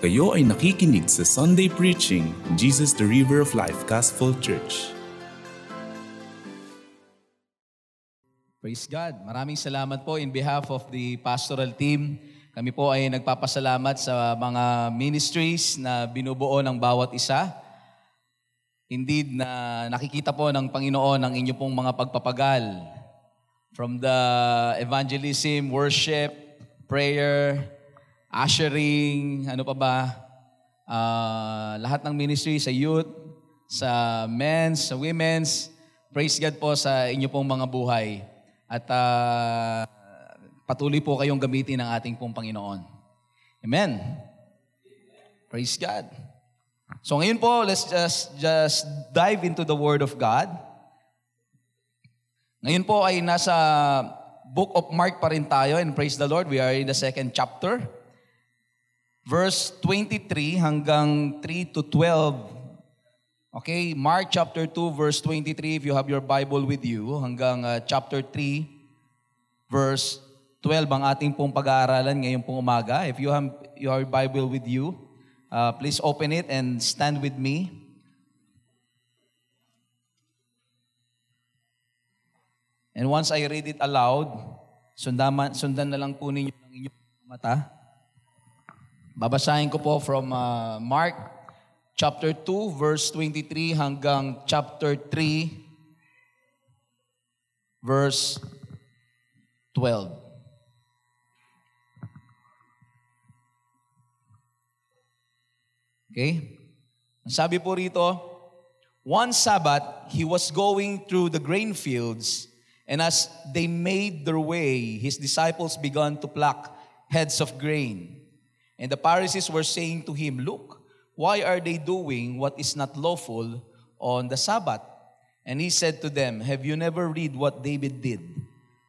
Kayo ay nakikinig sa Sunday Preaching, Jesus the River of Life Gospel Church. Praise God. Maraming salamat po in behalf of the pastoral team. Kami po ay nagpapasalamat sa mga ministries na binubuo ng bawat isa. Indeed na nakikita po ng Panginoon ang inyo pong mga pagpapagal. From the evangelism, worship, prayer, ushering, ano pa ba, uh, lahat ng ministry sa youth, sa men's, sa women's. Praise God po sa inyo pong mga buhay. At uh, patuloy po kayong gamitin ng ating pong Panginoon. Amen. Praise God. So ngayon po, let's just, just dive into the Word of God. Ngayon po ay nasa Book of Mark pa rin tayo and praise the Lord, we are in the second chapter verse 23 hanggang 3 to 12. Okay, Mark chapter 2 verse 23 if you have your Bible with you hanggang uh, chapter 3 verse 12 ang ating pong pag-aaralan ngayong pong umaga. If you have your Bible with you, uh, please open it and stand with me. And once I read it aloud, sundan, sundan na lang po ninyo ng inyong mata. Babasahin ko po from uh, Mark chapter 2 verse 23 hanggang chapter 3 verse 12. Okay? Sabi po rito, one Sabbath, he was going through the grain fields, and as they made their way, his disciples began to pluck heads of grain. And the Pharisees were saying to him, Look, why are they doing what is not lawful on the Sabbath? And he said to them, Have you never read what David did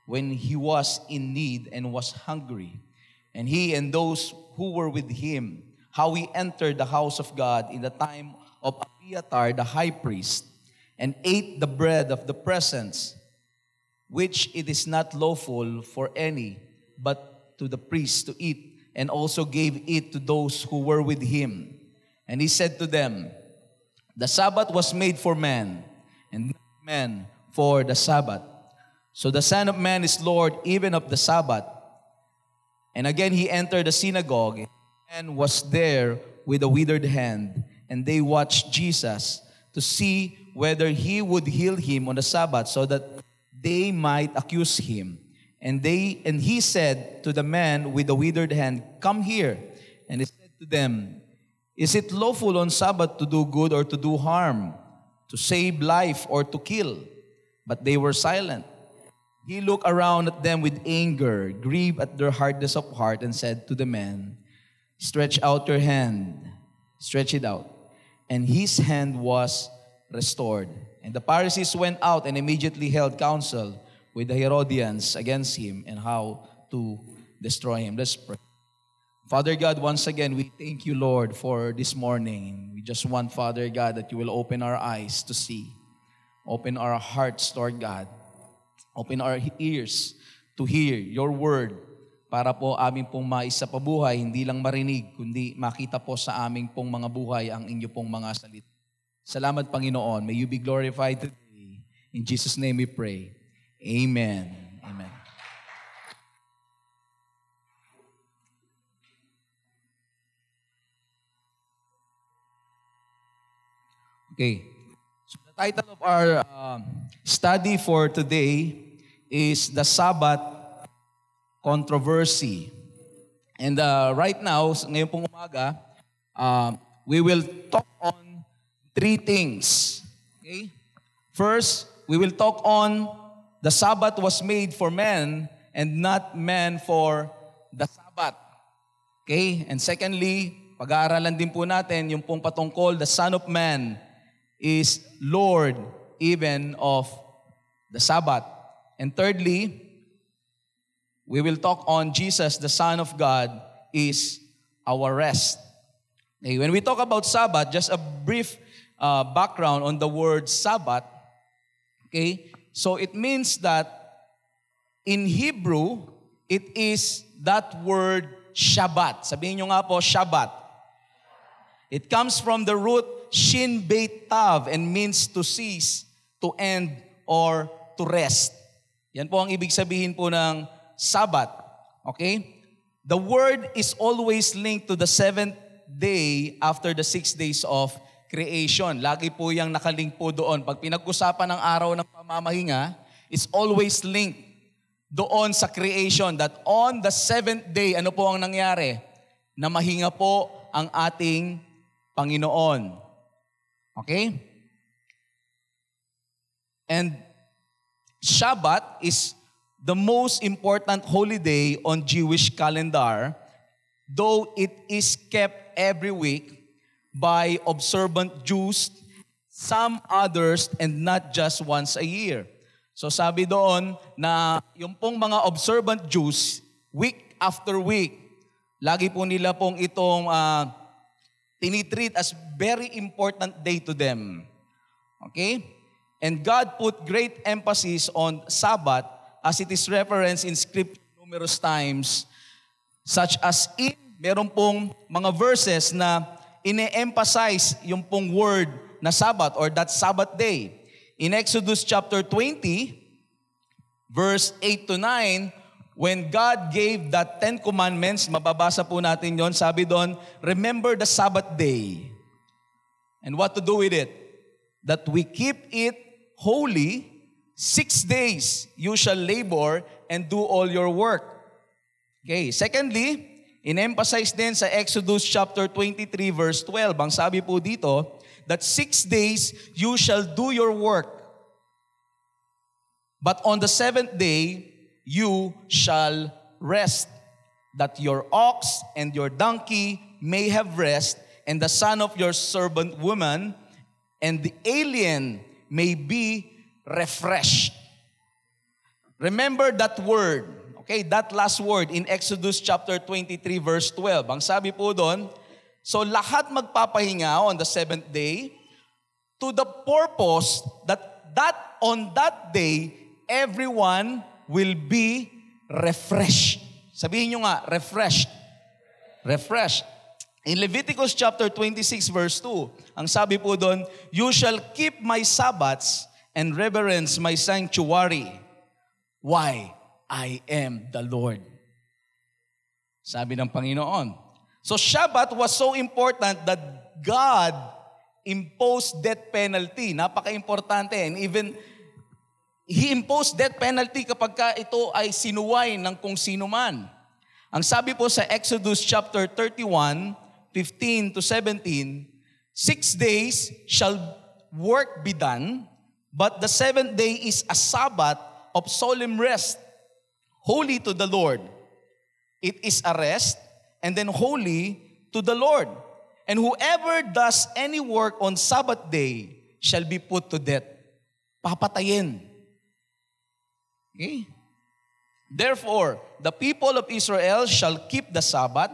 when he was in need and was hungry? And he and those who were with him, how he entered the house of God in the time of Abiathar the high priest, and ate the bread of the presence, which it is not lawful for any but to the priest to eat and also gave it to those who were with him. And he said to them, The Sabbath was made for man, and man for the Sabbath. So the Son of Man is Lord even of the Sabbath. And again he entered the synagogue and was there with a withered hand. And they watched Jesus to see whether he would heal him on the Sabbath so that they might accuse him. And they and he said to the man with the withered hand, Come here. And he said to them, Is it lawful on Sabbath to do good or to do harm, to save life or to kill? But they were silent. He looked around at them with anger, grieved at their hardness of heart, and said to the man, Stretch out your hand. Stretch it out. And his hand was restored. And the Pharisees went out and immediately held counsel with the Herodians against him and how to destroy him. Let's pray. Father God, once again, we thank you, Lord, for this morning. We just want, Father God, that you will open our eyes to see, open our hearts, Lord God, open our ears to hear your word para po aming pong maisapabuhay, hindi lang marinig, kundi makita po sa aming pong mga buhay ang inyo pong mga salita. Salamat, Panginoon. May you be glorified today. In Jesus' name we pray. Amen. Amen. Okay. So the title of our uh, study for today is the Sabbath controversy. And uh, right now, ngayon pong umaga, uh, we will talk on three things. Okay? First, we will talk on the Sabbath was made for man and not man for the Sabbath. Okay? And secondly, pag-aaralan din po natin yung pong patungkol, the Son of Man is Lord even of the Sabbath. And thirdly, we will talk on Jesus, the Son of God, is our rest. Okay, when we talk about Sabbath, just a brief uh, background on the word Sabbath. Okay, So it means that in Hebrew, it is that word Shabbat. Sabihin nyo nga po, Shabbat. It comes from the root shin beit tav and means to cease, to end, or to rest. Yan po ang ibig sabihin po ng Sabbath. Okay? The word is always linked to the seventh day after the six days of creation. Lagi po yung nakalink po doon. Pag pinag-usapan ng araw ng pamamahinga, it's always linked doon sa creation that on the seventh day, ano po ang nangyari? Na mahinga po ang ating Panginoon. Okay? And Shabbat is the most important holiday on Jewish calendar, though it is kept every week by observant Jews, some others, and not just once a year. So sabi doon na yung pong mga observant Jews, week after week, lagi po nila pong itong uh, tinitreat as very important day to them. Okay? And God put great emphasis on Sabbath as it is referenced in Scripture numerous times, such as in, meron pong mga verses na ine-emphasize yung pong word na Sabbath or that Sabbath day. In Exodus chapter 20, verse 8 to 9, when God gave that Ten Commandments, mababasa po natin yon sabi doon, remember the Sabbath day. And what to do with it? That we keep it holy, six days you shall labor and do all your work. Okay, secondly, in-emphasize din sa Exodus chapter 23 verse 12, ang sabi po dito, that six days you shall do your work. But on the seventh day, you shall rest, that your ox and your donkey may have rest, and the son of your servant woman, and the alien may be refreshed. Remember that word, okay, that last word in Exodus chapter 23 verse 12. Ang sabi po doon, so lahat magpapahinga on the seventh day to the purpose that that on that day everyone will be refreshed. Sabihin nyo nga, refreshed. Refreshed. In Leviticus chapter 26 verse 2, ang sabi po doon, You shall keep my Sabbaths and reverence my sanctuary. Why? I am the Lord. Sabi ng Panginoon. So Shabbat was so important that God imposed death penalty. Napaka-importante. And even He imposed death penalty kapag ka ito ay sinuway ng kung sino man. Ang sabi po sa Exodus chapter 31, 15 to 17, Six days shall work be done, but the seventh day is a Sabbath of solemn rest, holy to the Lord. It is a rest, and then holy to the Lord. And whoever does any work on Sabbath day shall be put to death. Papatayin. Okay? Therefore, the people of Israel shall keep the Sabbath,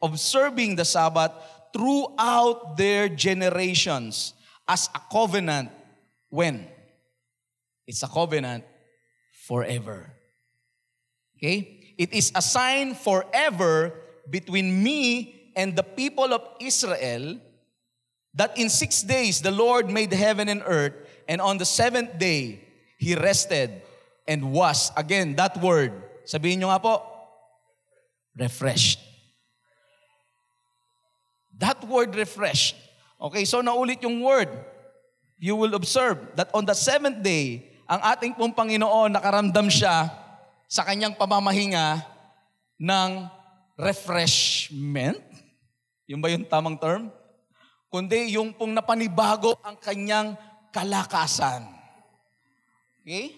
observing the Sabbath throughout their generations as a covenant. When? It's a covenant forever. Okay? It is a sign forever between me and the people of Israel that in six days the Lord made heaven and earth, and on the seventh day he rested and was. Again, that word. Sabihin nyo nga po, refreshed. That word refreshed. Okay, so naulit yung word. You will observe that on the seventh day, ang ating pong Panginoon nakaramdam siya sa kanyang pamamahinga ng refreshment. Yung ba yung tamang term? Kundi yung pong napanibago ang kanyang kalakasan. Okay?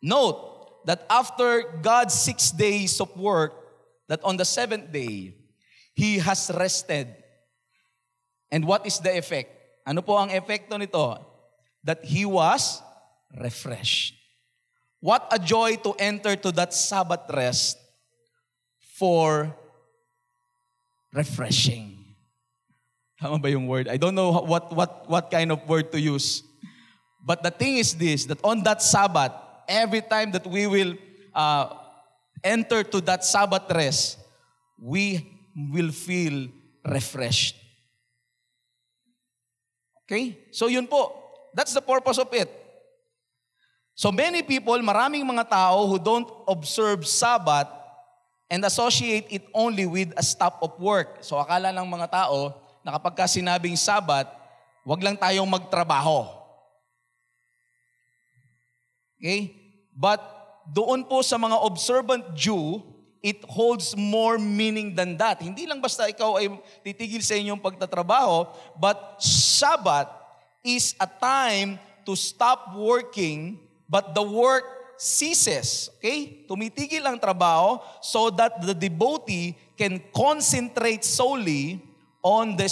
Note that after God's six days of work, that on the seventh day, He has rested. And what is the effect? Ano po ang epekto nito? That He was refreshed. What a joy to enter to that Sabbath rest for refreshing. Tama ba yung word? I don't know what, what, what kind of word to use. But the thing is this, that on that Sabbath, every time that we will uh, enter to that Sabbath rest, we will feel refreshed. Okay? So yun po. That's the purpose of it. So many people, maraming mga tao who don't observe Sabbath and associate it only with a stop of work. So akala ng mga tao na kapag ka sinabing Sabbath, wag lang tayong magtrabaho. Okay? But doon po sa mga observant Jew, it holds more meaning than that. Hindi lang basta ikaw ay titigil sa inyong pagtatrabaho, but Sabbath is a time to stop working, but the work ceases. Okay? Tumitigil ang trabaho so that the devotee can concentrate solely on the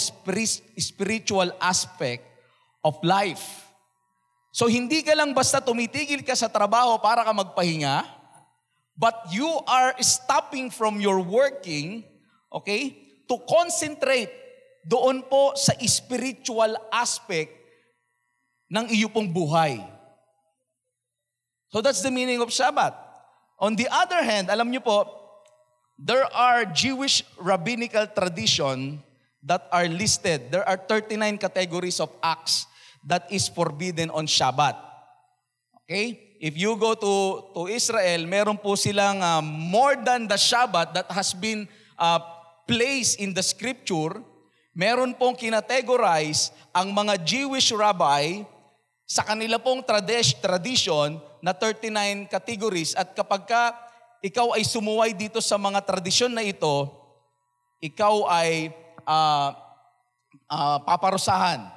spiritual aspect of life. So hindi ka lang basta tumitigil ka sa trabaho para ka magpahinga, but you are stopping from your working, okay, to concentrate doon po sa spiritual aspect ng iyo pong buhay. So that's the meaning of Sabbath. On the other hand, alam niyo po, there are Jewish rabbinical tradition that are listed. There are 39 categories of acts that is forbidden on Shabbat. Okay? If you go to, to Israel, meron po silang uh, more than the Shabbat that has been uh, placed in the scripture, meron pong kinategorize ang mga Jewish rabbi sa kanila pong trad- tradition na 39 categories at kapag ka ikaw ay sumuway dito sa mga tradisyon na ito, ikaw ay uh, uh, paparusahan.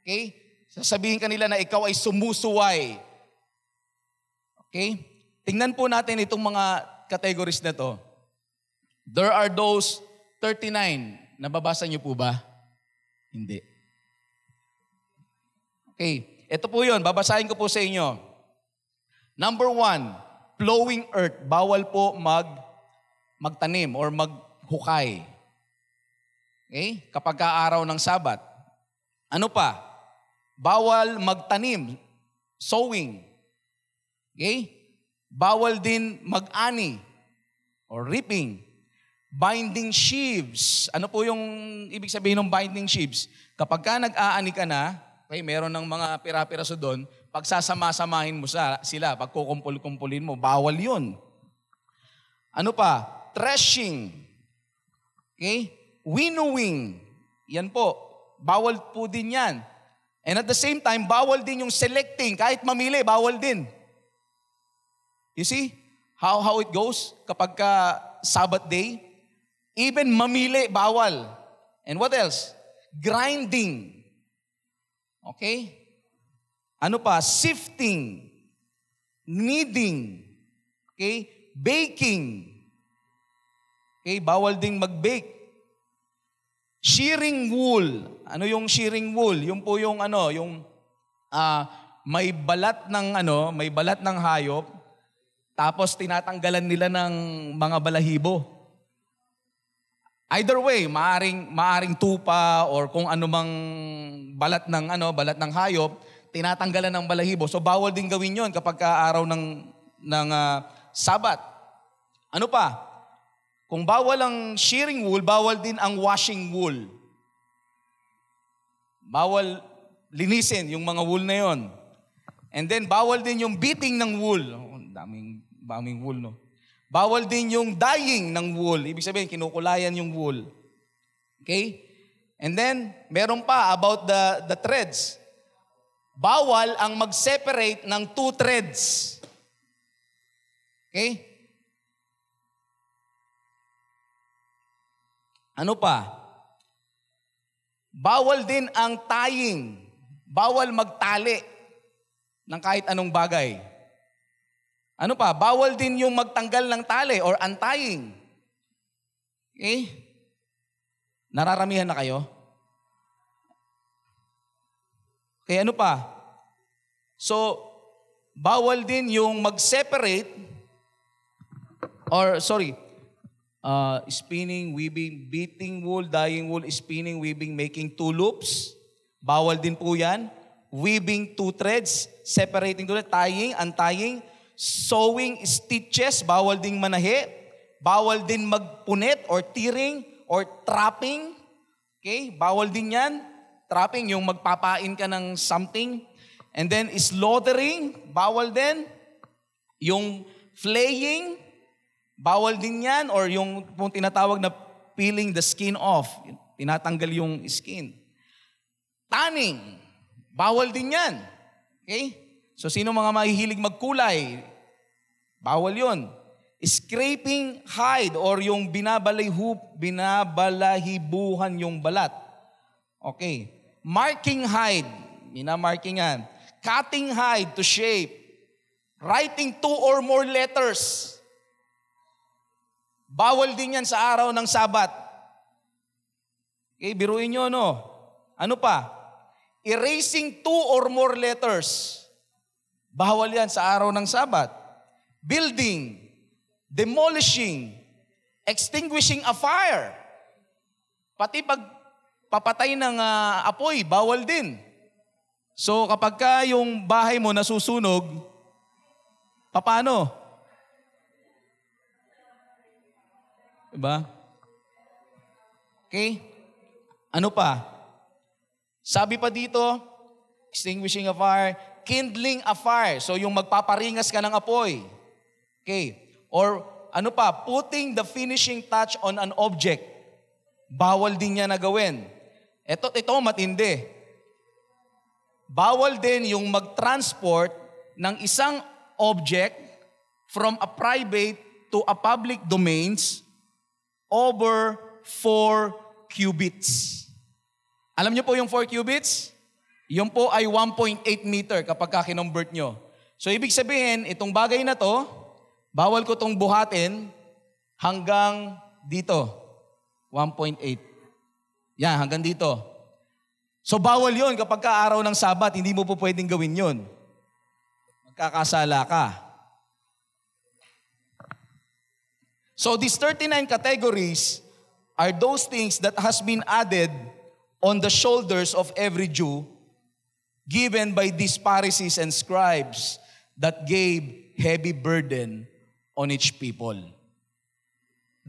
Okay? Sasabihin kanila na ikaw ay sumusuway. Okay? Tingnan po natin itong mga categories na to. There are those 39. Nababasa niyo po ba? Hindi. Okay. Ito po yun. Babasahin ko po sa inyo. Number one, plowing earth. Bawal po mag magtanim or maghukay. Okay? Kapag araw ng Sabat. Ano pa? Bawal magtanim, sowing. Okay? Bawal din mag-ani or reaping. Binding sheaves. Ano po yung ibig sabihin ng binding sheaves? Kapag ka nag-aani ka na, okay, meron ng mga pira-piraso doon, pagsasama-samahin mo sila, pagkukumpul-kumpulin mo, bawal yun. Ano pa? Threshing. Okay? Winnowing. Yan po. Bawal po din yan. And at the same time, bawal din yung selecting. Kahit mamili, bawal din. You see how, how it goes kapag ka Sabbath day? Even mamili, bawal. And what else? Grinding. Okay? Ano pa? Sifting. Kneading. Okay? Baking. Okay? Bawal ding mag-bake. Shearing wool. Ano yung shearing wool? Yung po yung ano, yung uh, may balat ng ano, may balat ng hayop, tapos tinatanggalan nila ng mga balahibo. Either way, maaring maaring tupa or kung ano mang balat ng ano, balat ng hayop, tinatanggalan ng balahibo. So bawal din gawin 'yon kapag araw ng ng uh, Sabat. Ano pa? Kung bawal ang shearing wool, bawal din ang washing wool. Bawal linisin yung mga wool na yon. And then bawal din yung beating ng wool. Oh, daming, daming wool, no? Bawal din yung dyeing ng wool. Ibig sabihin, kinukulayan yung wool. Okay? And then, meron pa about the, the threads. Bawal ang mag-separate ng two threads. Okay? Ano pa? Bawal din ang tying. Bawal magtali ng kahit anong bagay. Ano pa? Bawal din yung magtanggal ng tali or untying. Okay? Nararamihan na kayo? Okay, ano pa? So, bawal din yung mag-separate or sorry, uh, spinning, weaving, beating wool, dyeing wool, spinning, weaving, making two loops. Bawal din po yan. Weaving two threads, separating two threads, tying, untying, sewing stitches, bawal ding manahi. Bawal din magpunit or tearing or trapping. Okay? Bawal din yan. Trapping, yung magpapain ka ng something. And then slaughtering, bawal din. Yung flaying, bawal din yan. Or yung, yung tinatawag na peeling the skin off. Tinatanggal yung skin. Tanning, bawal din yan. Okay? So sino mga mahihilig magkulay? Bawal yon. Scraping hide or yung binabalahibuhan yung balat. Okay. Marking hide, minamarkingan. Cutting hide to shape. Writing two or more letters. Bawal din yan sa araw ng Sabat. Okay, biruin nyo, no? Ano pa? Erasing two or more letters. Bawal yan sa araw ng Sabat. Building, demolishing, extinguishing a fire. Pati pag papatay ng uh, apoy, bawal din. So kapag ka yung bahay mo nasusunog, paano? Diba? Okay? Ano pa? Sabi pa dito, extinguishing a fire, kindling a fire. So yung magpaparingas ka ng apoy. Okay. Or ano pa, putting the finishing touch on an object. Bawal din niya na gawin. Ito, ito matindi. Bawal din yung mag-transport ng isang object from a private to a public domains over 4 cubits. Alam niyo po yung 4 cubits? Yung po ay 1.8 meter kapag ka kinumbert nyo. So ibig sabihin, itong bagay na to, bawal ko tong buhatin hanggang dito. 1.8. Yan, hanggang dito. So bawal yon kapag ka araw ng Sabat, hindi mo po pwedeng gawin yon. Magkakasala ka. So these 39 categories are those things that has been added on the shoulders of every Jew given by these Pharisees and scribes that gave heavy burden on each people.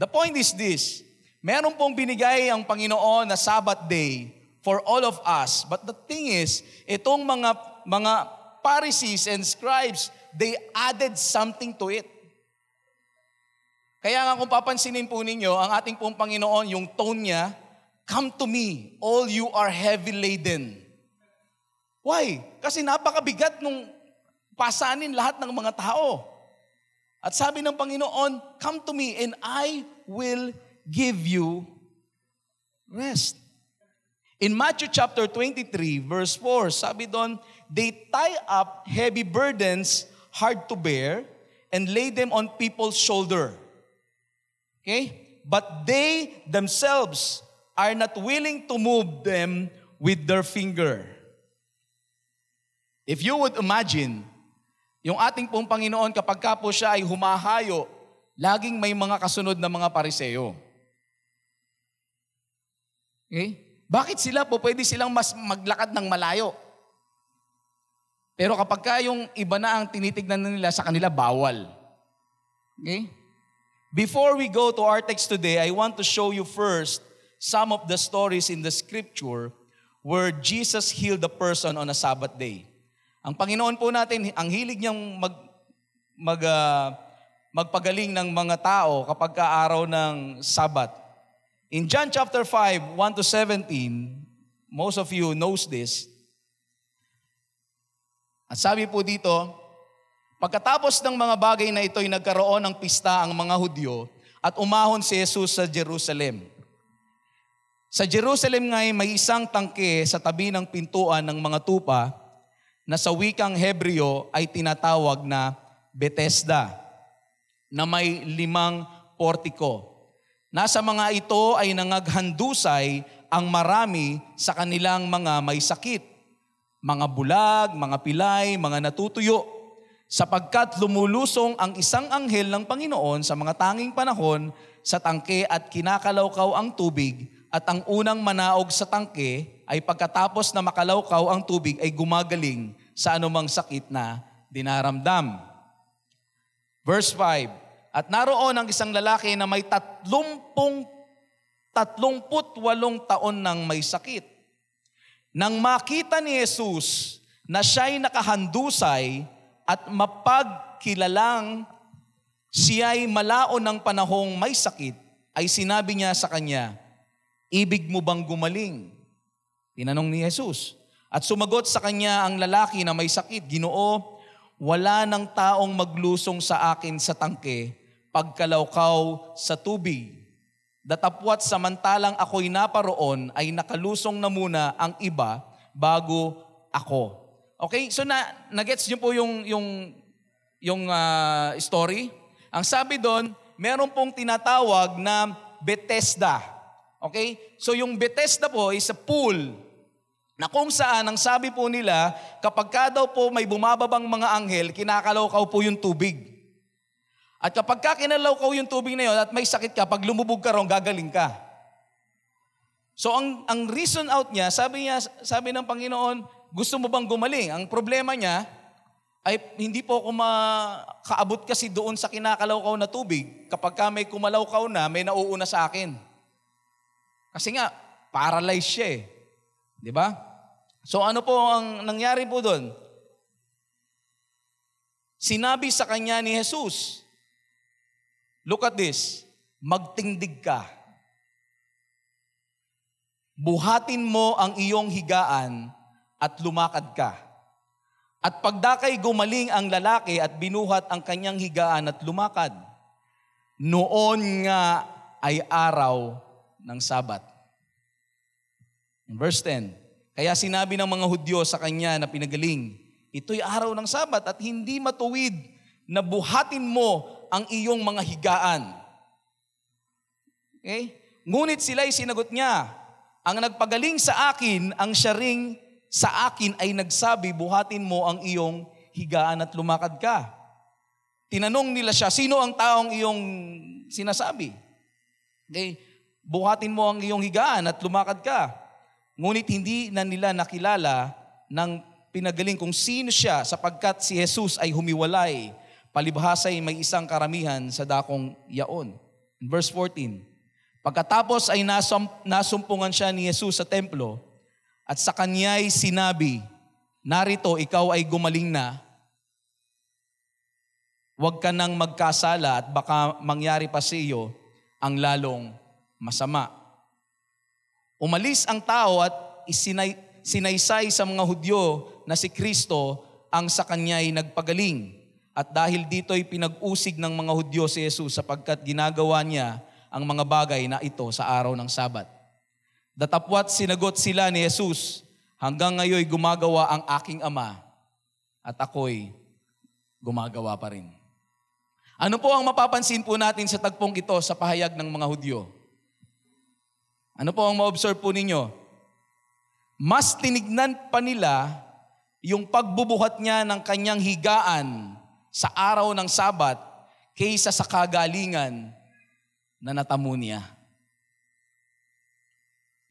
The point is this, meron pong binigay ang Panginoon na Sabbath day for all of us. But the thing is, itong mga mga Pharisees and scribes, they added something to it. Kaya nga kung papansinin po ninyo, ang ating pong Panginoon, yung tone niya, Come to me, all you are heavy laden. Why? Kasi napakabigat nung pasanin lahat ng mga tao. At sabi ng Panginoon, Come to me and I will give you rest. In Matthew chapter 23, verse 4, sabi doon, they tie up heavy burdens hard to bear and lay them on people's shoulder. Okay? But they themselves are not willing to move them with their finger. If you would imagine, yung ating pong Panginoon kapag ka po siya ay humahayo, laging may mga kasunod na mga pariseo. Okay? Bakit sila po pwede silang mas maglakad ng malayo? Pero kapag ka yung iba na ang tinitignan nila sa kanila, bawal. Okay? Before we go to our text today, I want to show you first some of the stories in the scripture where Jesus healed a person on a Sabbath day. Ang Panginoon po natin, ang hilig niyang mag, mag, uh, magpagaling ng mga tao kapag ka araw ng Sabbath. In John chapter 5, 1 to 17, most of you knows this. At sabi po dito, pagkatapos ng mga bagay na ito ay nagkaroon ng pista ang mga Hudyo at umahon si Jesus sa Jerusalem. Sa Jerusalem ngay may isang tangke sa tabi ng pintuan ng mga tupa na sa wikang Hebreo ay tinatawag na Bethesda na may limang portiko. Nasa mga ito ay nangaghandusay ang marami sa kanilang mga may sakit, mga bulag, mga pilay, mga natutuyo, sapagkat lumulusong ang isang anghel ng Panginoon sa mga tanging panahon sa tangke at kinakalawkaw ang tubig at ang unang manaog sa tangke ay pagkatapos na makalawkaw ang tubig ay gumagaling sa anumang sakit na dinaramdam. Verse 5, at naroon ang isang lalaki na may tatlumpung tatlongput walong taon nang may sakit. Nang makita ni Jesus na siya'y nakahandusay at mapagkilalang siya'y malao ng panahong may sakit, ay sinabi niya sa kanya, Ibig mo bang gumaling? Tinanong ni Jesus. At sumagot sa kanya ang lalaki na may sakit, Ginoo, wala ng taong maglusong sa akin sa tangke pagkalawkaw sa tubig. Datapwat samantalang ako'y naparoon ay nakalusong na muna ang iba bago ako. Okay, so na nagets niyo po yung yung yung uh, story. Ang sabi doon, meron pong tinatawag na Bethesda. Okay? So yung Bethesda po is a pool na kung saan ang sabi po nila, kapag ka daw po may bumababang mga anghel, kinakalawkaw po yung tubig. At kapag ka kinalawkaw yung tubig na yun at may sakit ka, pag lumubog ka ron, gagaling ka. So ang, ang reason out niya, sabi niya, sabi ng Panginoon, gusto mo bang gumaling? Ang problema niya, ay hindi po ako makaabot kasi doon sa kinakalawkaw na tubig. Kapag ka may kumalawkaw na, may nauuna sa akin. Kasi nga, paralyzed siya eh. Di ba? So ano po ang nangyari po doon? Sinabi sa kanya ni Jesus, Look at this. Magtingdig ka. Buhatin mo ang iyong higaan at lumakad ka. At pagdakay gumaling ang lalaki at binuhat ang kanyang higaan at lumakad. Noon nga ay araw ng Sabat. Verse 10. Kaya sinabi ng mga Hudyo sa kanya na pinagaling, ito'y araw ng Sabat at hindi matuwid na buhatin mo ang iyong mga higaan. Okay? Ngunit sila'y sinagot niya, ang nagpagaling sa akin, ang siya ring sa akin ay nagsabi, buhatin mo ang iyong higaan at lumakad ka. Tinanong nila siya, sino ang taong iyong sinasabi? Okay? Buhatin mo ang iyong higaan at lumakad ka. Ngunit hindi na nila nakilala ng pinagaling kung sino siya sapagkat si Jesus ay humiwalay palibhasay may isang karamihan sa dakong yaon. Verse 14, Pagkatapos ay nasum, nasumpungan siya ni Jesus sa templo at sa kanya'y sinabi, Narito, ikaw ay gumaling na. Huwag ka nang magkasala at baka mangyari pa sa iyo ang lalong masama. Umalis ang tao at isinay, sinaysay sa mga Hudyo na si Kristo ang sa kanya'y nagpagaling. At dahil dito ay pinag-usig ng mga Hudyo si Jesus sapagkat ginagawa niya ang mga bagay na ito sa araw ng Sabat. Datapwat sinagot sila ni Jesus, hanggang ngayon gumagawa ang aking ama at ako'y gumagawa pa rin. Ano po ang mapapansin po natin sa tagpong ito sa pahayag ng mga Hudyo? Ano po ang ma-observe po ninyo? Mas tinignan pa nila yung pagbubuhat niya ng kanyang higaan sa araw ng Sabat kaysa sa kagalingan na natamo niya.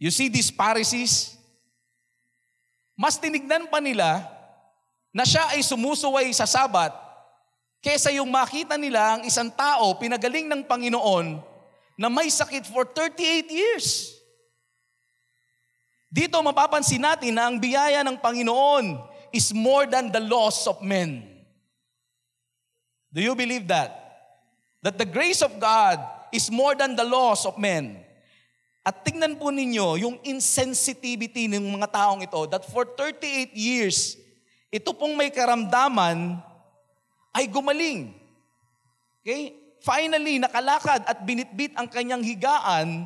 You see these Pharisees? Mas tinignan pa nila na siya ay sumusuway sa Sabat kaysa yung makita nila ang isang tao pinagaling ng Panginoon na may sakit for 38 years. Dito mapapansin natin na ang biyaya ng Panginoon is more than the loss of men. Do you believe that? That the grace of God is more than the laws of men. At tingnan po ninyo yung insensitivity ng mga taong ito that for 38 years, ito pong may karamdaman ay gumaling. Okay? Finally, nakalakad at binitbit ang kanyang higaan,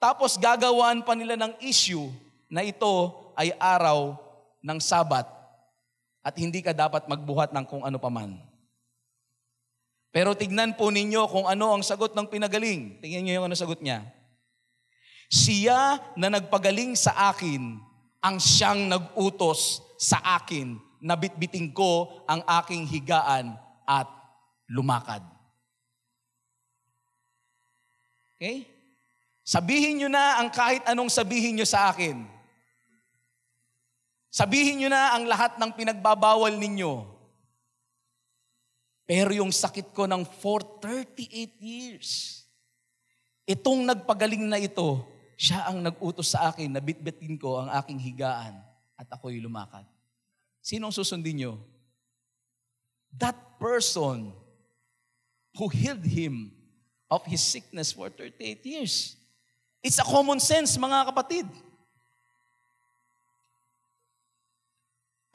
tapos gagawaan pa nila ng issue na ito ay araw ng Sabat at hindi ka dapat magbuhat ng kung ano paman. Pero tignan po ninyo kung ano ang sagot ng pinagaling. Tingnan niyo yung ano sagot niya. Siya na nagpagaling sa akin, ang siyang nagutos sa akin, nabitbiting ko ang aking higaan at lumakad. Okay? Sabihin nyo na ang kahit anong sabihin nyo sa akin. Sabihin nyo na ang lahat ng pinagbabawal ninyo. Pero yung sakit ko ng for 38 years, itong nagpagaling na ito, siya ang nag-utos sa akin na bitbitin ko ang aking higaan at ako'y lumakad. Sino susundin nyo? That person who healed him of his sickness for 38 years. It's a common sense, mga kapatid.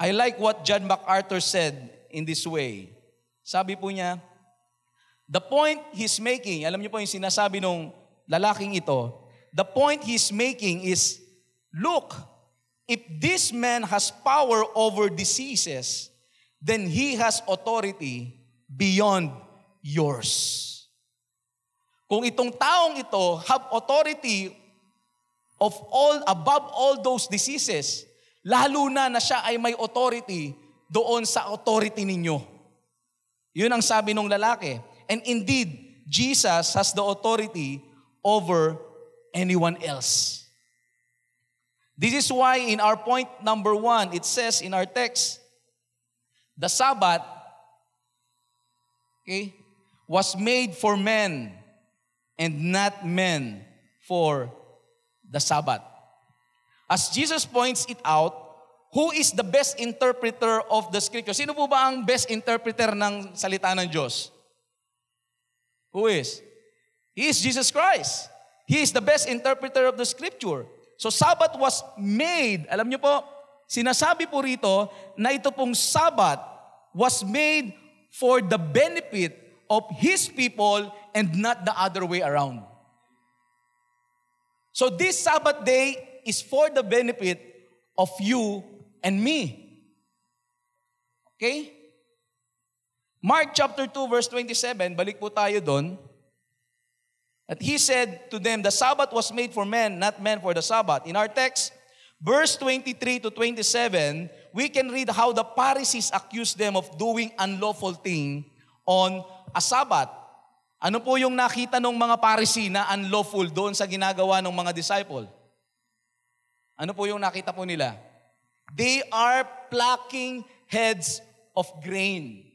I like what John MacArthur said in this way. Sabi po niya, the point he's making, alam niyo po yung sinasabi nung lalaking ito, the point he's making is, look, if this man has power over diseases, then he has authority beyond yours. Kung itong taong ito have authority of all above all those diseases, Lalo na na siya ay may authority doon sa authority ninyo. Yun ang sabi ng lalaki. And indeed, Jesus has the authority over anyone else. This is why in our point number one, it says in our text, the Sabbath okay, was made for men and not men for the Sabbath. As Jesus points it out, who is the best interpreter of the scripture? Sino po ba ang best interpreter ng salita ng Diyos? Who is? He is Jesus Christ. He is the best interpreter of the scripture. So Sabbath was made, alam niyo po, sinasabi po rito na ito pong Sabbath was made for the benefit of His people and not the other way around. So this Sabbath day is for the benefit of you and me. Okay? Mark chapter 2 verse 27, balik po tayo doon. At he said to them, the Sabbath was made for men, not men for the Sabbath. In our text, verse 23 to 27, we can read how the Pharisees accused them of doing unlawful thing on a Sabbath. Ano po yung nakita ng mga Pharisee na unlawful doon sa ginagawa ng mga disciple? Ano po yung nakita po nila? They are plucking heads of grain.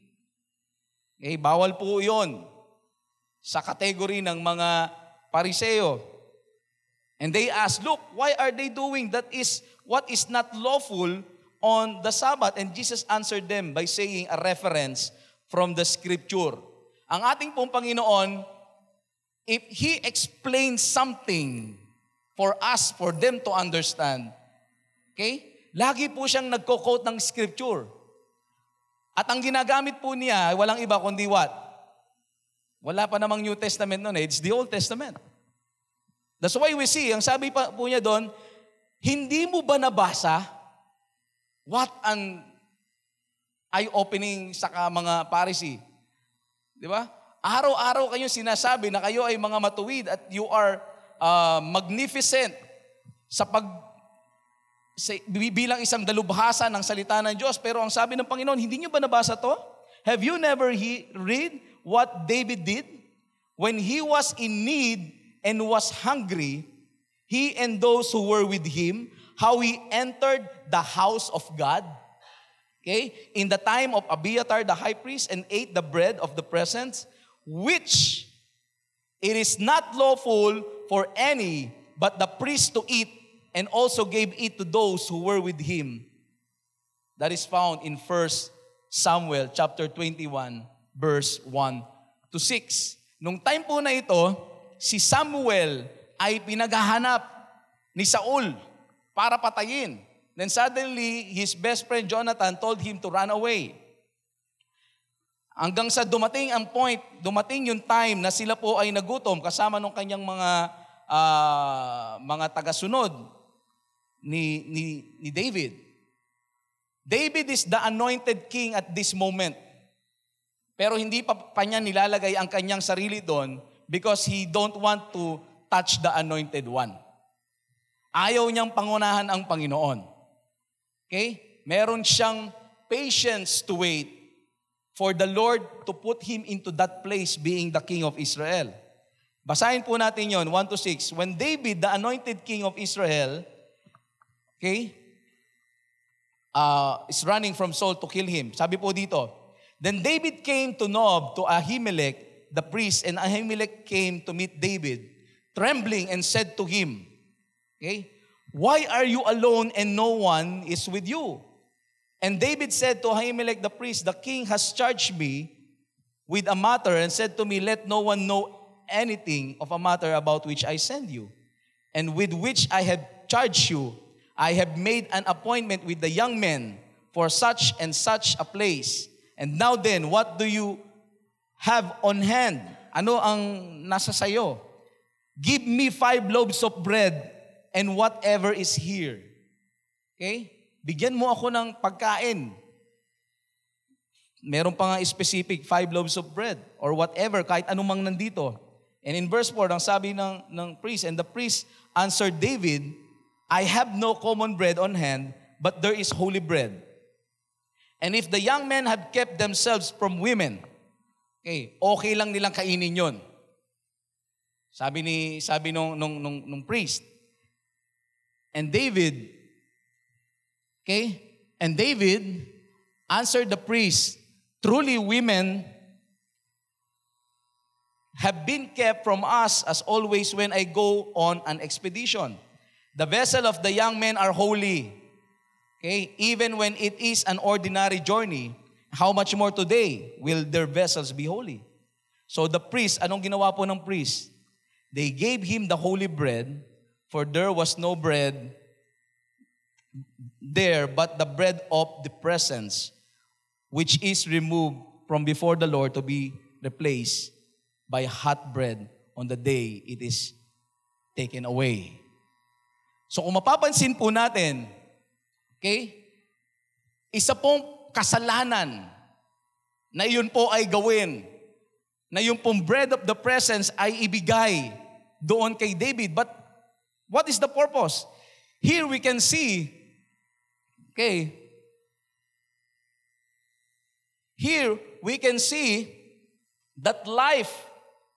Okay, bawal po yon sa kategory ng mga pariseo. And they ask, look, why are they doing that is what is not lawful on the Sabbath? And Jesus answered them by saying a reference from the scripture. Ang ating pong Panginoon, if He explains something for us, for them to understand. Okay? Lagi po siyang nagko-quote ng scripture. At ang ginagamit po niya, walang iba kundi what? Wala pa namang New Testament noon eh. It's the Old Testament. That's why we see, ang sabi pa po niya doon, hindi mo ba nabasa what an eye-opening sa mga Pharisee? Di ba? Araw-araw kayo sinasabi na kayo ay mga matuwid at you are uh, magnificent sa pag bilang isang dalubhasa ng salita ng Diyos. Pero ang sabi ng Panginoon, hindi niyo ba nabasa to? Have you never he, read what David did? When he was in need and was hungry, he and those who were with him, how he entered the house of God. Okay? In the time of Abiathar the high priest and ate the bread of the presence, which it is not lawful for any but the priest to eat, and also gave it to those who were with him. That is found in 1 Samuel chapter 21, verse 1 to 6. Nung time po na ito, si Samuel ay pinaghahanap ni Saul para patayin. Then suddenly, his best friend Jonathan told him to run away. Hanggang sa dumating ang point, dumating yung time na sila po ay nagutom kasama ng kanyang mga uh, mga tagasunod ni, ni, ni David. David is the anointed king at this moment. Pero hindi pa, pa niya nilalagay ang kanyang sarili doon because he don't want to touch the anointed one. Ayaw niyang pangunahan ang Panginoon. Okay? Meron siyang patience to wait for the Lord to put him into that place being the king of Israel. Basahin po natin yon 1 to 6. When David, the anointed king of Israel, okay, uh, is running from Saul to kill him. Sabi po dito, Then David came to Nob, to Ahimelech, the priest, and Ahimelech came to meet David. trembling, and said to him, Okay, why are you alone and no one is with you? And David said to Ahimelech the priest, The king has charged me with a matter and said to me, Let no one know anything of a matter about which I send you, and with which I have charged you. I have made an appointment with the young men for such and such a place. And now then, what do you have on hand? Ano ang nasa sayo? Give me five loaves of bread and whatever is here. Okay? Bigyan mo ako ng pagkain. Meron pa nga specific, five loaves of bread or whatever, kahit anumang nandito. And in verse 4, ang sabi ng, ng priest, and the priest answered David, I have no common bread on hand, but there is holy bread. And if the young men have kept themselves from women, okay, okay lang nilang kainin yon. Sabi ni sabi nung nung nung, nung priest. And David Okay? And David answered the priest, Truly women have been kept from us as always when I go on an expedition. The vessel of the young men are holy. Okay? Even when it is an ordinary journey, how much more today will their vessels be holy? So the priest, anong ginawa po ng priest? They gave him the holy bread, for there was no bread there but the bread of the presence, which is removed from before the Lord to be replaced by hot bread on the day it is taken away. So kung mapapansin po natin, okay, isa pong kasalanan na iyon po ay gawin, na yung pong bread of the presence ay ibigay doon kay David. But what is the purpose? Here we can see, okay, here we can see that life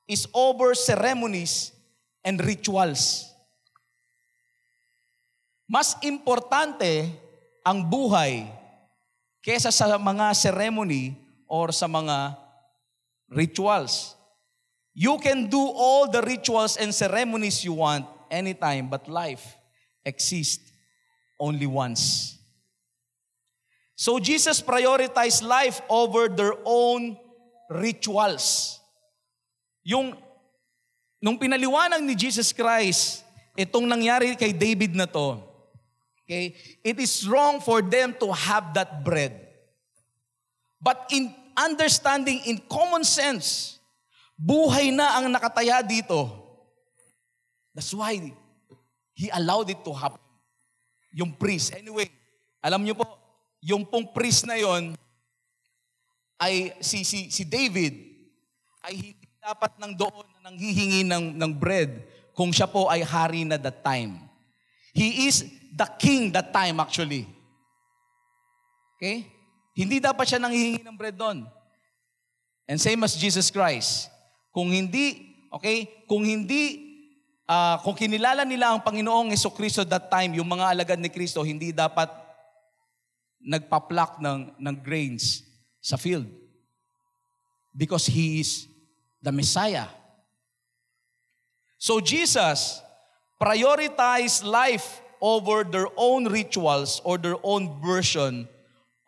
is over ceremonies and rituals. Mas importante ang buhay kesa sa mga ceremony or sa mga rituals. You can do all the rituals and ceremonies you want anytime, but life exists only once. So Jesus prioritized life over their own rituals. Yung nung pinaliwanag ni Jesus Christ itong nangyari kay David na to, okay, it is wrong for them to have that bread. But in understanding, in common sense, buhay na ang nakataya dito. That's why he allowed it to happen. Yung priest. Anyway, alam niyo po, yung pong priest na yon ay si, si, si David ay hindi dapat nang doon na nanghihingi ng, ng bread kung siya po ay hari na that time. He is the king that time actually. Okay? Hindi dapat siya nanghihingi ng bread doon. And same as Jesus Christ. Kung hindi, okay, kung hindi, uh, kung kinilala nila ang Panginoong Yeso Kristo that time, yung mga alagad ni Kristo, hindi dapat nagpa-pluck ng, ng grains sa field. Because He is the Messiah. So Jesus prioritized life over their own rituals or their own version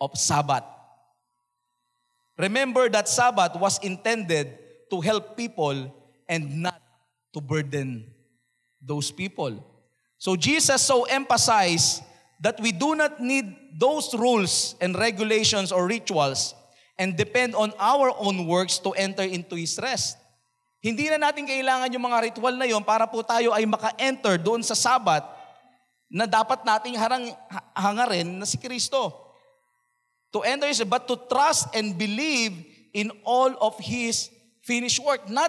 of Sabbath. Remember that Sabbath was intended to help people and not to burden those people. So Jesus so emphasized that we do not need those rules and regulations or rituals and depend on our own works to enter into His rest. Hindi na natin kailangan yung mga ritual na yon para po tayo ay maka-enter doon sa Sabat na dapat nating harang, hangarin na si Kristo. To enter His, but to trust and believe in all of His finished work. Not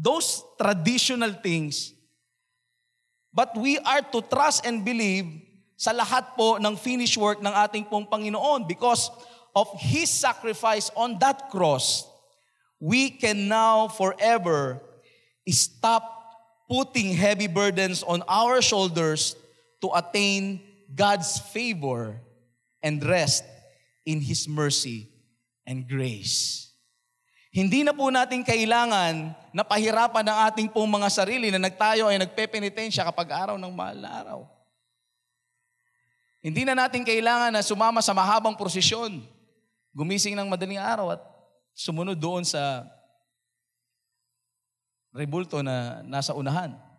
those traditional things, but we are to trust and believe sa lahat po ng finished work ng ating pong Panginoon because of His sacrifice on that cross, we can now forever stop putting heavy burdens on our shoulders to attain God's favor and rest in His mercy and grace. Hindi na po natin kailangan na pahirapan ang ating pong mga sarili na nagtayo ay nagpepenitensya kapag araw ng mahal na araw. Hindi na natin kailangan na sumama sa mahabang prosesyon, gumising ng madaling araw at sumunod doon sa rebulto na nasa unahan.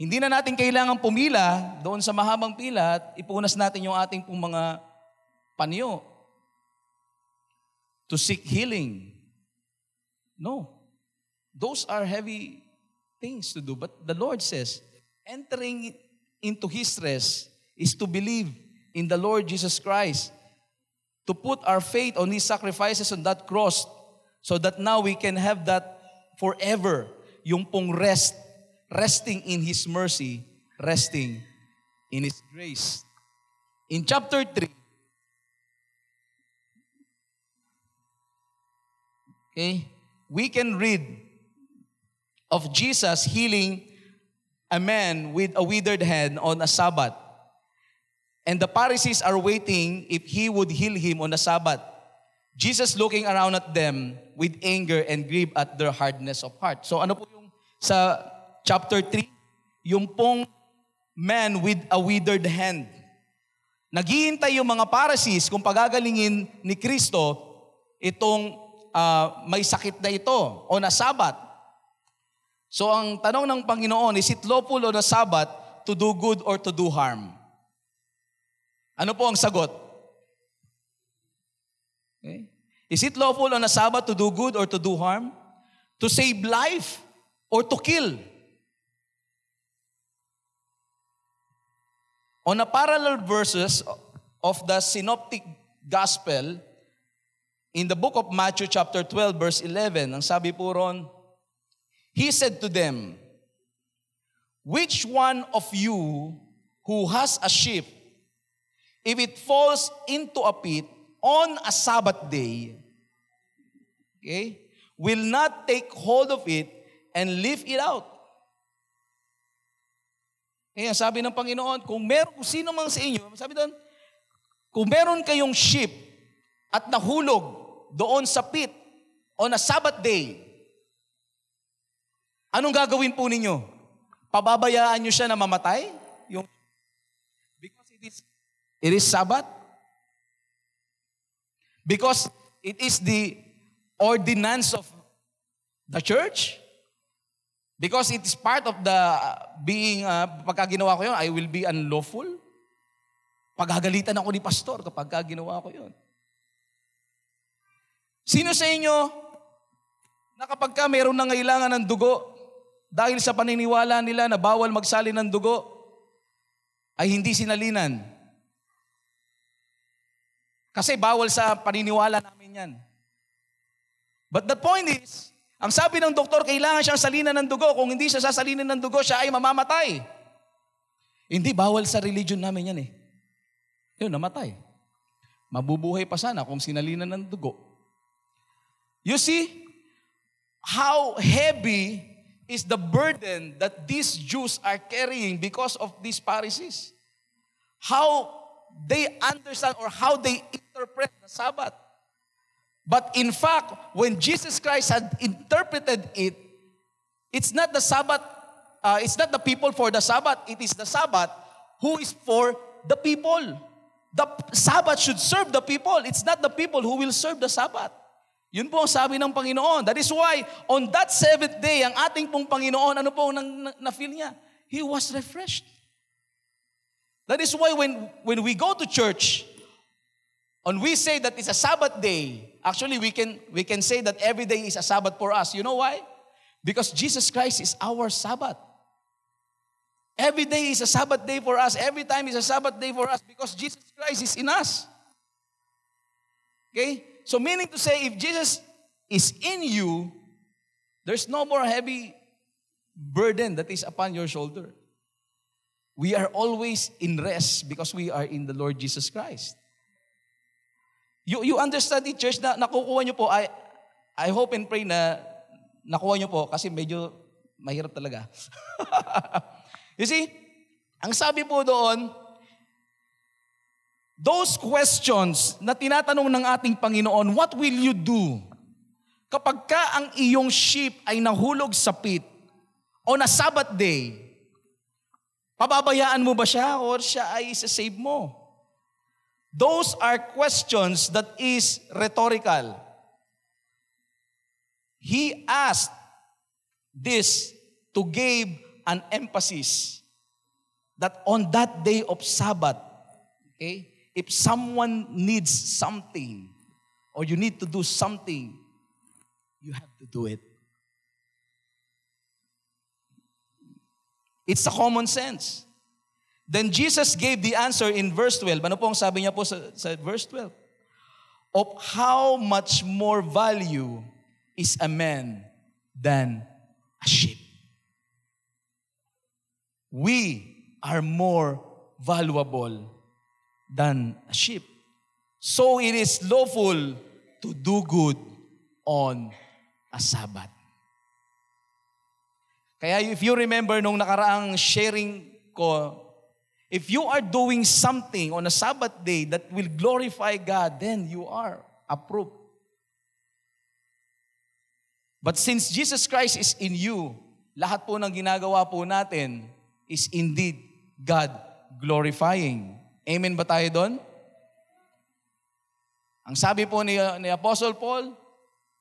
Hindi na natin kailangan pumila doon sa mahabang pila at ipunas natin yung ating pong mga panyo to seek healing. No. Those are heavy things to do. But the Lord says, entering into His rest is to believe in the Lord Jesus Christ, to put our faith on His sacrifices on that cross, so that now we can have that forever, yung pong rest, resting in His mercy, resting in His grace. In chapter 3, okay, we can read of Jesus healing a man with a withered hand on a Sabbath. And the Pharisees are waiting if he would heal him on the Sabbath. Jesus looking around at them with anger and grief at their hardness of heart. So ano po yung sa chapter 3? Yung pong man with a withered hand. Naghihintay yung mga Pharisees kung pagagalingin ni Kristo itong uh, may sakit na ito o na Sabbath. So ang tanong ng Panginoon, is it lawful on a Sabbath to do good or to do harm? Ano po ang sagot? Okay. Is it lawful on a Sabbath to do good or to do harm? To save life or to kill? On a parallel verses of the synoptic gospel, in the book of Matthew chapter 12 verse 11, ang sabi po ron, He said to them, Which one of you who has a sheep, if it falls into a pit on a Sabbath day, okay, will not take hold of it and lift it out? Kaya sabi ng Panginoon, kung meron, kung sino man sa inyo, sabi doon, kung meron kayong sheep at nahulog doon sa pit on a Sabbath day, anong gagawin po ninyo? Pababayaan nyo siya na mamatay? Yung, because it is, it is Sabbath? Because it is the ordinance of the church? Because it is part of the being, uh, pagka ginawa ko yun, I will be unlawful? Paghagalitan ako ni pastor kapag ginawa ko yun. Sino sa inyo na kapag ka mayroon nangailangan ng dugo, dahil sa paniniwala nila na bawal magsali ng dugo, ay hindi sinalinan? Kasi bawal sa paniniwala namin yan. But the point is, ang sabi ng doktor, kailangan siyang salinan ng dugo. Kung hindi siya sasalinin ng dugo, siya ay mamamatay. Hindi, bawal sa religion namin yan eh. Yun, namatay. Mabubuhay pa sana kung sinalinan ng dugo. You see how heavy is the burden that these Jews are carrying because of these Pharisees. How they understand or how they interpret the Sabbath. But in fact, when Jesus Christ had interpreted it, it's not the Sabbath, uh, it's not the people for the Sabbath, it is the Sabbath who is for the people. The Sabbath should serve the people. It's not the people who will serve the Sabbath. Yun po ang sabi ng Panginoon. That is why, on that seventh day, ang ating pong Panginoon, ano po ang na-feel niya? He was refreshed. That is why when, when we go to church, and we say that it's a Sabbath day, actually we can, we can say that every day is a Sabbath for us. You know why? Because Jesus Christ is our Sabbath. Every day is a Sabbath day for us. Every time is a Sabbath day for us because Jesus Christ is in us. Okay? So meaning to say, if Jesus is in you, there's no more heavy burden that is upon your shoulder. We are always in rest because we are in the Lord Jesus Christ. You, you understand it, church, na nakukuha nyo po, I, I hope and pray na nakuha nyo po kasi medyo mahirap talaga. you see, ang sabi po doon, those questions na tinatanong ng ating Panginoon, what will you do Kapag ka ang iyong sheep ay nahulog sa pit o na Sabbath day, pababayaan mo ba siya or siya ay save mo? Those are questions that is rhetorical. He asked this to give an emphasis that on that day of Sabbath, okay, if someone needs something or you need to do something, you have to do it. It's a common sense. Then Jesus gave the answer in verse 12. Ano po ang sabi niya po sa, sa verse 12? Of how much more value is a man than a sheep. We are more valuable than a sheep. So it is lawful to do good on a Sabbath. Kaya if you remember nung nakaraang sharing ko, if you are doing something on a Sabbath day that will glorify God, then you are approved. But since Jesus Christ is in you, lahat po ng ginagawa po natin is indeed God glorifying. Amen ba tayo doon? Ang sabi po ni, ni Apostle Paul,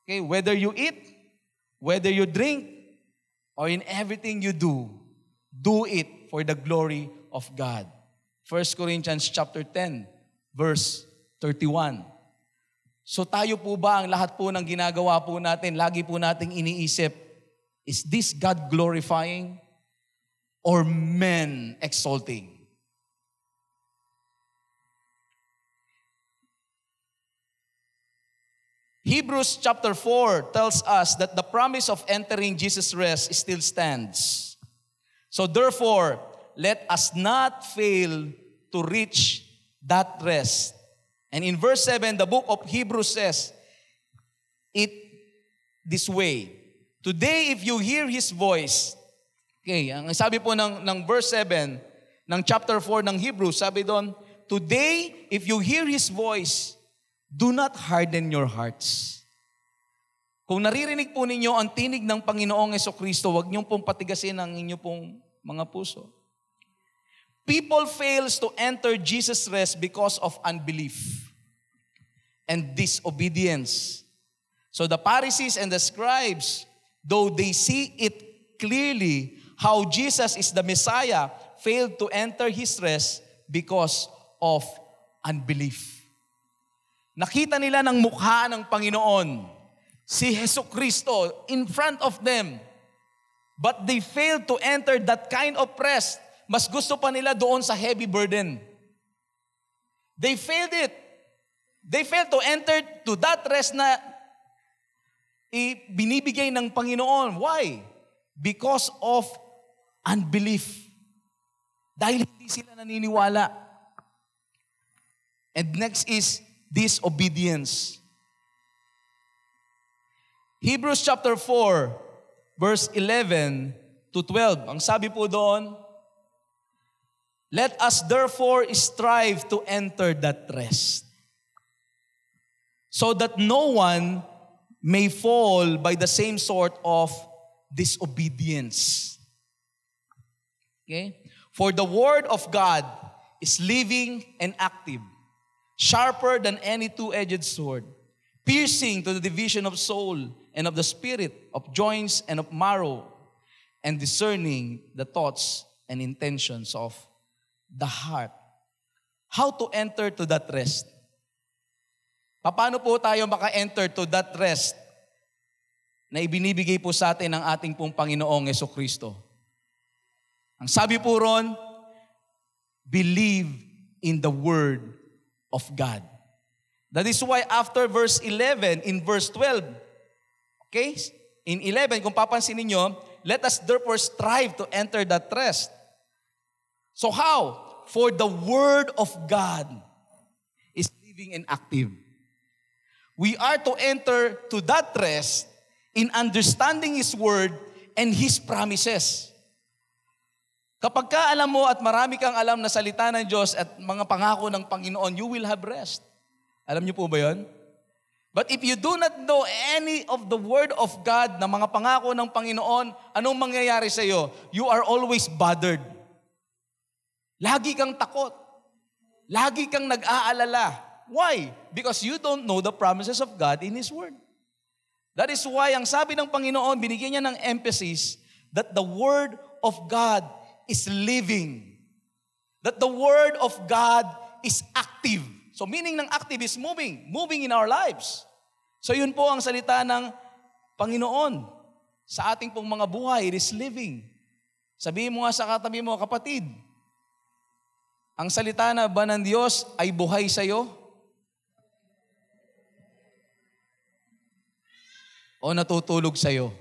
okay, whether you eat, whether you drink, or in everything you do, do it for the glory of God. 1 Corinthians chapter 10, verse 31. So tayo po ba, ang lahat po ng ginagawa po natin, lagi po nating iniisip, is this God glorifying or men exalting? Hebrews chapter 4 tells us that the promise of entering Jesus' rest still stands. So therefore, let us not fail to reach that rest. And in verse 7, the book of Hebrews says it this way. Today, if you hear His voice, okay, ang sabi po ng, ng verse 7 ng chapter 4 ng Hebrews, sabi doon, Today, if you hear His voice, do not harden your hearts. Kung naririnig po ninyo ang tinig ng Panginoong Yeso Kristo, huwag niyong pong patigasin ang inyo pong mga puso. People fails to enter Jesus' rest because of unbelief and disobedience. So the Pharisees and the scribes, though they see it clearly how Jesus is the Messiah, failed to enter His rest because of unbelief. Nakita nila ng mukha ng Panginoon, si Heso Kristo in front of them. But they failed to enter that kind of rest. Mas gusto pa nila doon sa heavy burden. They failed it. They failed to enter to that rest na binibigay ng Panginoon. Why? Because of unbelief. Dahil hindi sila naniniwala. And next is disobedience. Hebrews chapter 4, verse 11 to 12. Ang sabi po doon, Let us therefore strive to enter that rest, so that no one may fall by the same sort of disobedience. Okay? For the word of God is living and active, sharper than any two-edged sword, piercing to the division of soul and of the spirit, of joints and of marrow, and discerning the thoughts and intentions of the heart. How to enter to that rest? Paano po tayo maka-enter to that rest na ibinibigay po sa atin ng ating pong Panginoong Yeso Kristo? Ang sabi po ron, believe in the Word of God. That is why after verse 11, in verse 12, okay, in 11, kung papansin ninyo, let us therefore strive to enter that rest. So how? For the Word of God is living and active. We are to enter to that rest in understanding His Word and His promises. Kapag ka alam mo at marami kang alam na salita ng Diyos at mga pangako ng Panginoon, you will have rest. Alam niyo po ba yon? But if you do not know any of the Word of God na mga pangako ng Panginoon, anong mangyayari sa iyo? You are always bothered. Lagi kang takot. Lagi kang nag-aalala. Why? Because you don't know the promises of God in His Word. That is why ang sabi ng Panginoon, binigyan niya ng emphasis that the Word of God is living. That the Word of God is active. So meaning ng active is moving, moving in our lives. So yun po ang salita ng Panginoon sa ating pong mga buhay, it is living. Sabihin mo nga sa katabi mo, kapatid, ang salita na ba ng Diyos ay buhay sa iyo? O natutulog sa iyo?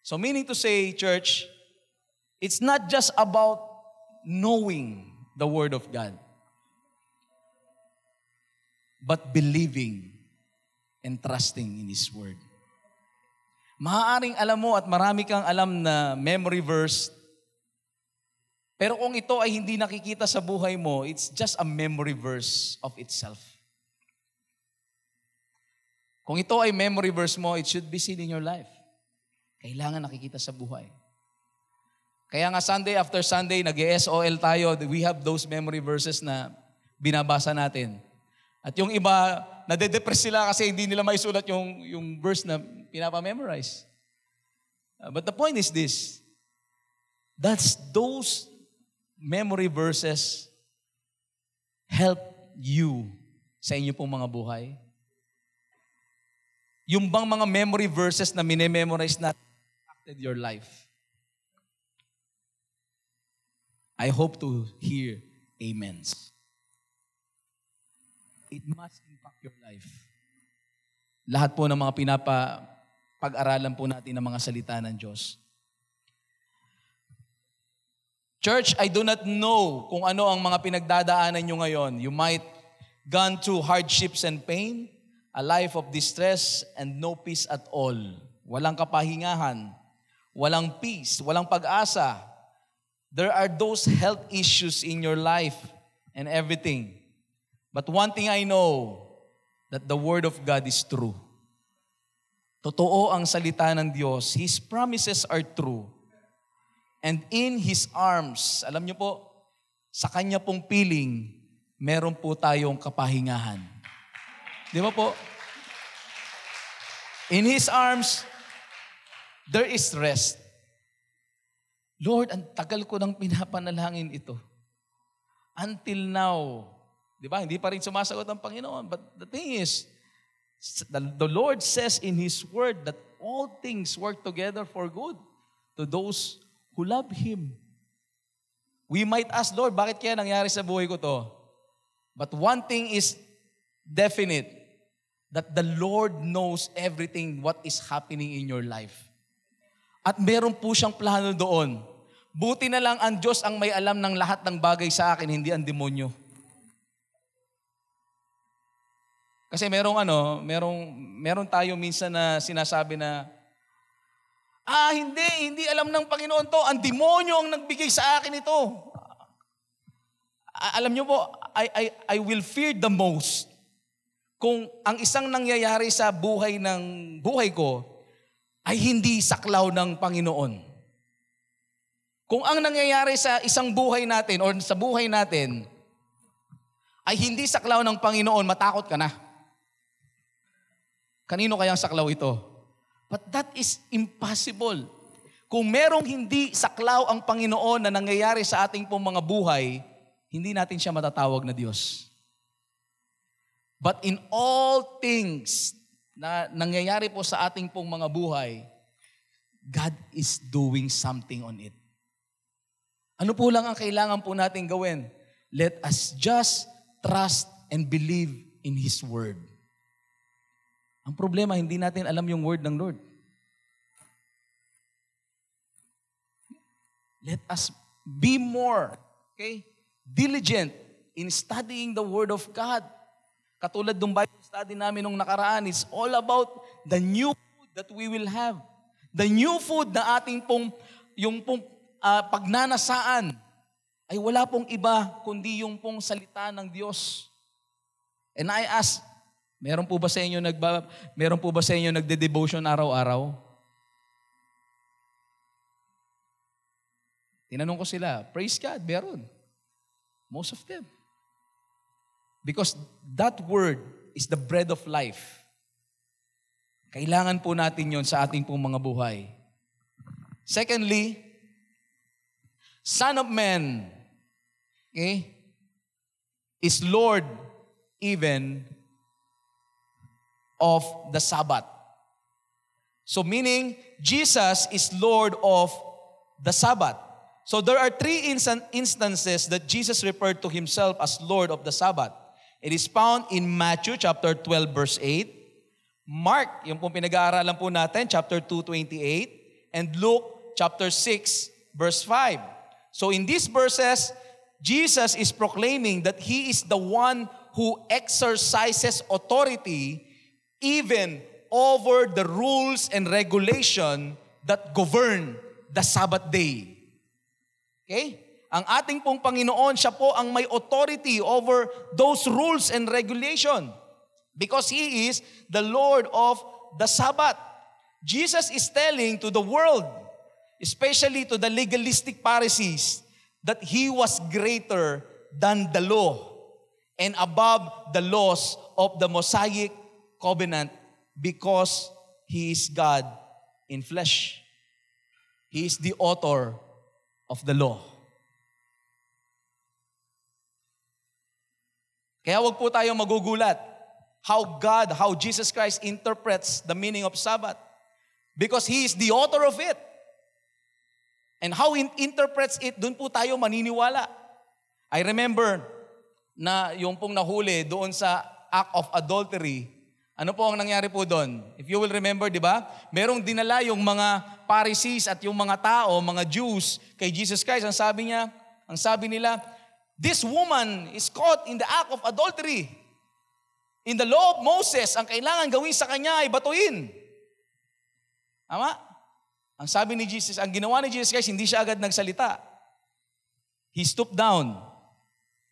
So meaning to say, church, it's not just about knowing the Word of God, but believing and trusting in His Word. Maaaring alam mo at marami kang alam na memory verse, pero kung ito ay hindi nakikita sa buhay mo, it's just a memory verse of itself. Kung ito ay memory verse mo, it should be seen in your life. Kailangan nakikita sa buhay. Kaya nga Sunday after Sunday, nag-SOL tayo. We have those memory verses na binabasa natin. At yung iba, nade-depress sila kasi hindi nila maisulat yung, yung verse na pinapamemorize. Uh, but the point is this, that's those memory verses help you sa inyo pong mga buhay. Yung bang mga memory verses na minememorize na impacted your life? I hope to hear amens. It must impact your life. Lahat po ng mga pinapa pag-aralan po natin ng mga salita ng Diyos. Church, I do not know kung ano ang mga pinagdadaanan nyo ngayon. You might gone through hardships and pain, a life of distress and no peace at all. Walang kapahingahan, walang peace, walang pag-asa. There are those health issues in your life and everything. But one thing I know, that the Word of God is true. Totoo ang salita ng Diyos. His promises are true. And in His arms, alam niyo po, sa Kanya pong piling, meron po tayong kapahingahan. Di ba po? In His arms, there is rest. Lord, ang tagal ko nang pinapanalangin ito. Until now, di ba? Hindi pa rin sumasagot ang Panginoon. But the thing is, the, the Lord says in His Word that all things work together for good to those who love Him. We might ask, Lord, bakit kaya nangyari sa buhay ko to? But one thing is definite, that the Lord knows everything what is happening in your life. At meron po siyang plano doon. Buti na lang ang Diyos ang may alam ng lahat ng bagay sa akin, hindi ang demonyo. Kasi merong ano, merong, meron tayo minsan na sinasabi na, ah, hindi, hindi alam ng Panginoon to. Ang demonyo ang nagbigay sa akin ito. A- alam niyo po, I, I, I will fear the most kung ang isang nangyayari sa buhay ng buhay ko ay hindi saklaw ng Panginoon. Kung ang nangyayari sa isang buhay natin or sa buhay natin ay hindi saklaw ng Panginoon, matakot ka na. Kanino kayang saklaw ito? But that is impossible. Kung merong hindi saklaw ang Panginoon na nangyayari sa ating pong mga buhay, hindi natin siya matatawag na Diyos. But in all things na nangyayari po sa ating pong mga buhay, God is doing something on it. Ano po lang ang kailangan po natin gawin? Let us just trust and believe in His Word. Ang problema, hindi natin alam yung Word ng Lord. Let us be more, okay, diligent in studying the Word of God. Katulad ng Bible study namin nung nakaraan, it's all about the new food that we will have. The new food na ating pong, yung pong uh, pagnanasaan ay wala pong iba kundi yung pong salita ng Diyos. And I ask, meron po ba sa inyo nagba, meron po ba sa inyo nagde-devotion araw-araw? Tinanong ko sila, praise God, meron. Most of them. Because that word is the bread of life. Kailangan po natin yon sa ating pong mga buhay. Secondly, Son of Man, okay, is Lord even of the Sabbath. So meaning, Jesus is Lord of the Sabbath. So there are three instan- instances that Jesus referred to himself as Lord of the Sabbath. It is found in Matthew chapter 12 verse 8, Mark, yung pong pinag-aaralan po natin, chapter 2, 28, and Luke chapter 6 verse 5. So in these verses, Jesus is proclaiming that He is the one who exercises authority even over the rules and regulation that govern the Sabbath day. Okay? Ang ating pong Panginoon, siya po ang may authority over those rules and regulation because He is the Lord of the Sabbath. Jesus is telling to the world, especially to the legalistic Pharisees, that He was greater than the law and above the laws of the Mosaic covenant because He is God in flesh. He is the author of the law. Kaya wag po tayong magugulat how God, how Jesus Christ interprets the meaning of Sabbath. Because He is the author of it. And how He interprets it, dun po tayo maniniwala. I remember na yung pong nahuli doon sa act of adultery, ano po ang nangyari po doon? If you will remember, di ba? Merong dinala yung mga Pharisees at yung mga tao, mga Jews kay Jesus Christ. Ang sabi niya, ang sabi nila, this woman is caught in the act of adultery. In the law of Moses, ang kailangan gawin sa kanya ay batuin. Tama? Ang sabi ni Jesus, ang ginawa ni Jesus Christ, hindi siya agad nagsalita. He stooped down,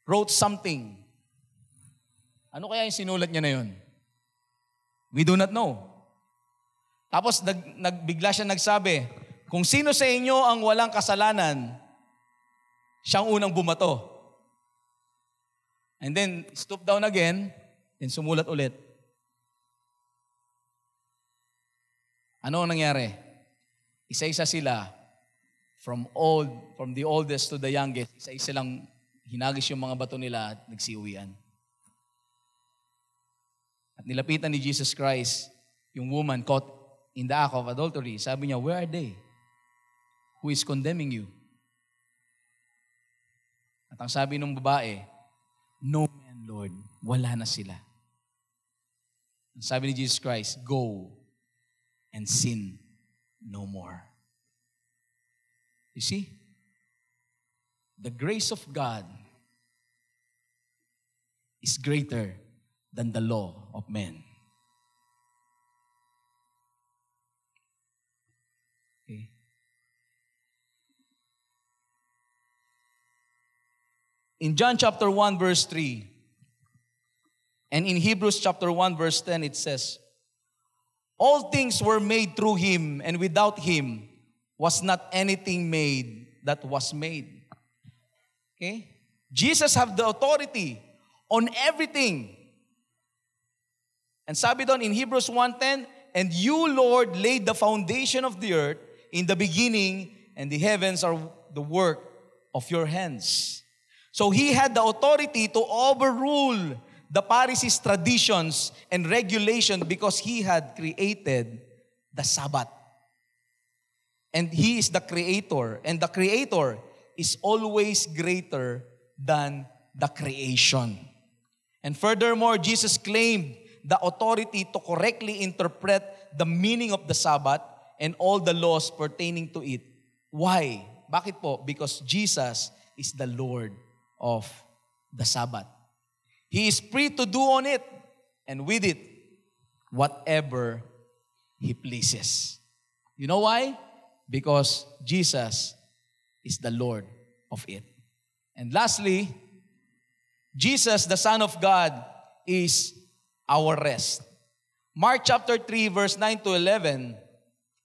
wrote something. Ano kaya yung sinulat niya na yun? We do not know. Tapos nag, nagbigla siya nagsabi, kung sino sa inyo ang walang kasalanan, siyang unang bumato. And then, stoop down again, then sumulat ulit. Ano ang nangyari? Isa-isa sila, from old, from the oldest to the youngest, isa-isa lang hinagis yung mga bato nila at nagsiuwian. At nilapitan ni Jesus Christ yung woman caught in the act of adultery. Sabi niya, where are they? Who is condemning you? At ang sabi ng babae, no man, Lord. Wala na sila. Ang sabi ni Jesus Christ, go and sin no more. You see? The grace of God is greater than the law of men. Okay. In John chapter 1 verse 3 and in Hebrews chapter 1 verse 10 it says all things were made through him and without him was not anything made that was made. Okay? Jesus have the authority on everything. And sabi doon in Hebrews 1.10, And you, Lord, laid the foundation of the earth in the beginning, and the heavens are the work of your hands. So he had the authority to overrule the Pharisees' traditions and regulation because he had created the Sabbath. And he is the creator, and the creator is always greater than the creation. And furthermore, Jesus claimed the authority to correctly interpret the meaning of the Sabbath and all the laws pertaining to it. Why? Bakit po? Because Jesus is the Lord of the Sabbath. He is free to do on it and with it whatever He pleases. You know why? Because Jesus is the Lord of it. And lastly, Jesus, the Son of God, is our rest. Mark chapter 3 verse 9 to 11,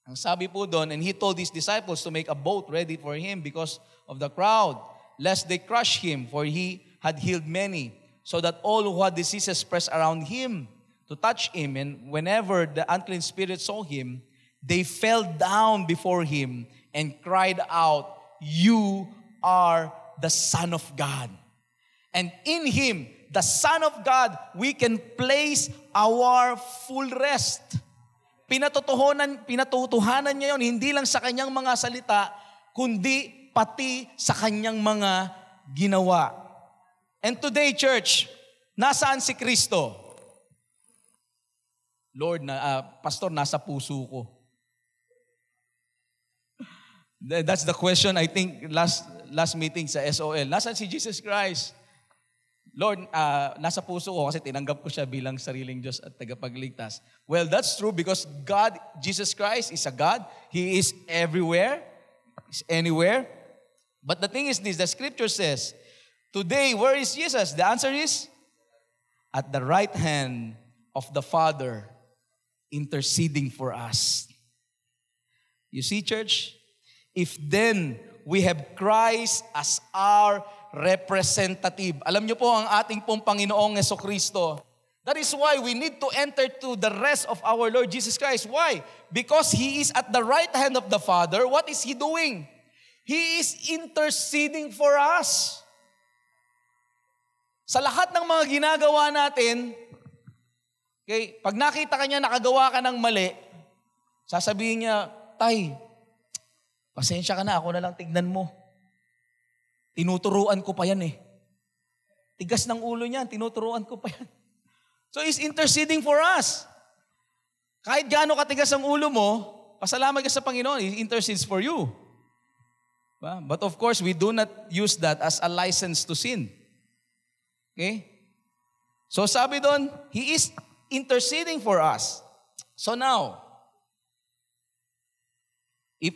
ang sabi po doon, and he told his disciples to make a boat ready for him because of the crowd, lest they crush him, for he had healed many, so that all who had diseases pressed around him to touch him, and whenever the unclean spirits saw him, they fell down before him and cried out, You are the Son of God. And in him, the Son of God, we can place our full rest. Pinatutuhanan, pinatutuhanan niya yon hindi lang sa kanyang mga salita, kundi pati sa kanyang mga ginawa. And today, church, nasaan si Kristo? Lord, na, uh, Pastor, nasa puso ko. That's the question I think last last meeting sa SOL. Nasaan si Jesus Christ? Lord, uh, nasa puso ko kasi tinanggap ko siya bilang sariling Diyos at tagapagligtas. Well, that's true because God, Jesus Christ is a God. He is everywhere, is anywhere. But the thing is this, the scripture says, today, where is Jesus? The answer is, at the right hand of the Father, interceding for us. You see, church? If then we have Christ as our representative. Alam niyo po ang ating pong Panginoong Yeso Kristo. That is why we need to enter to the rest of our Lord Jesus Christ. Why? Because He is at the right hand of the Father. What is He doing? He is interceding for us. Sa lahat ng mga ginagawa natin, okay, pag nakita ka niya nakagawa ka ng mali, sasabihin niya, Tay, pasensya ka na, ako na lang tignan mo. Tinuturuan ko pa yan eh. Tigas ng ulo niyan, tinuturuan ko pa yan. So he's interceding for us. Kahit gaano katigas ang ulo mo, pasalamat ka sa Panginoon, He intercedes for you. But of course, we do not use that as a license to sin. Okay? So sabi doon, He is interceding for us. So now, if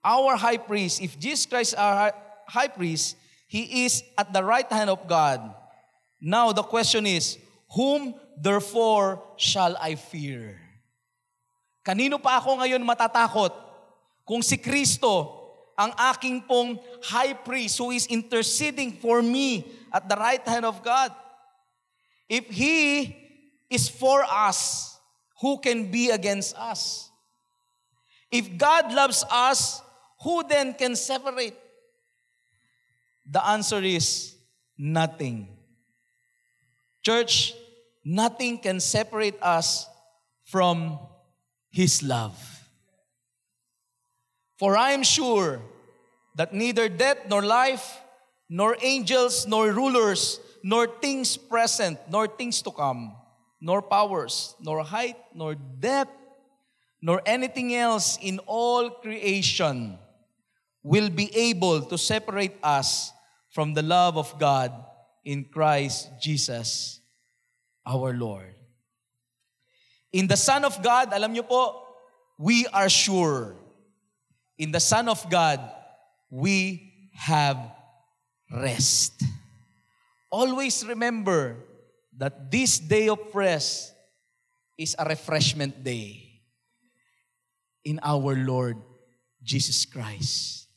our high priest, if Jesus Christ our high priest, He is at the right hand of God. Now the question is, whom therefore shall I fear? Kanino pa ako ngayon matatakot? Kung si Kristo, ang aking pong high priest who is interceding for me at the right hand of God. If He is for us, who can be against us? If God loves us, who then can separate? The answer is nothing. Church, nothing can separate us from His love. For I am sure that neither death nor life, nor angels, nor rulers, nor things present, nor things to come, nor powers, nor height, nor depth, nor anything else in all creation will be able to separate us from the love of God in Christ Jesus our Lord. In the Son of God, alam niyo po, we are sure. In the Son of God, we have rest. Always remember that this day of rest is a refreshment day in our Lord Jesus Christ.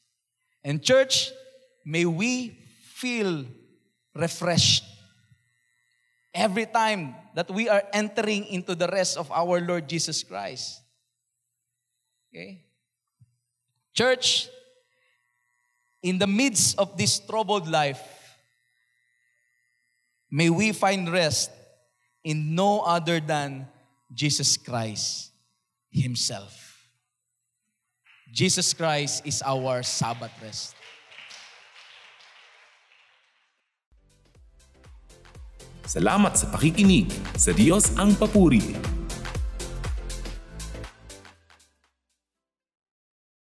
And church, may we feel refreshed every time that we are entering into the rest of our Lord Jesus Christ. Okay? Church, in the midst of this troubled life, may we find rest in no other than Jesus Christ Himself. Jesus Christ is our Sabbath rest. Salamat sa pakikinig. Sa Diyos ang papuri.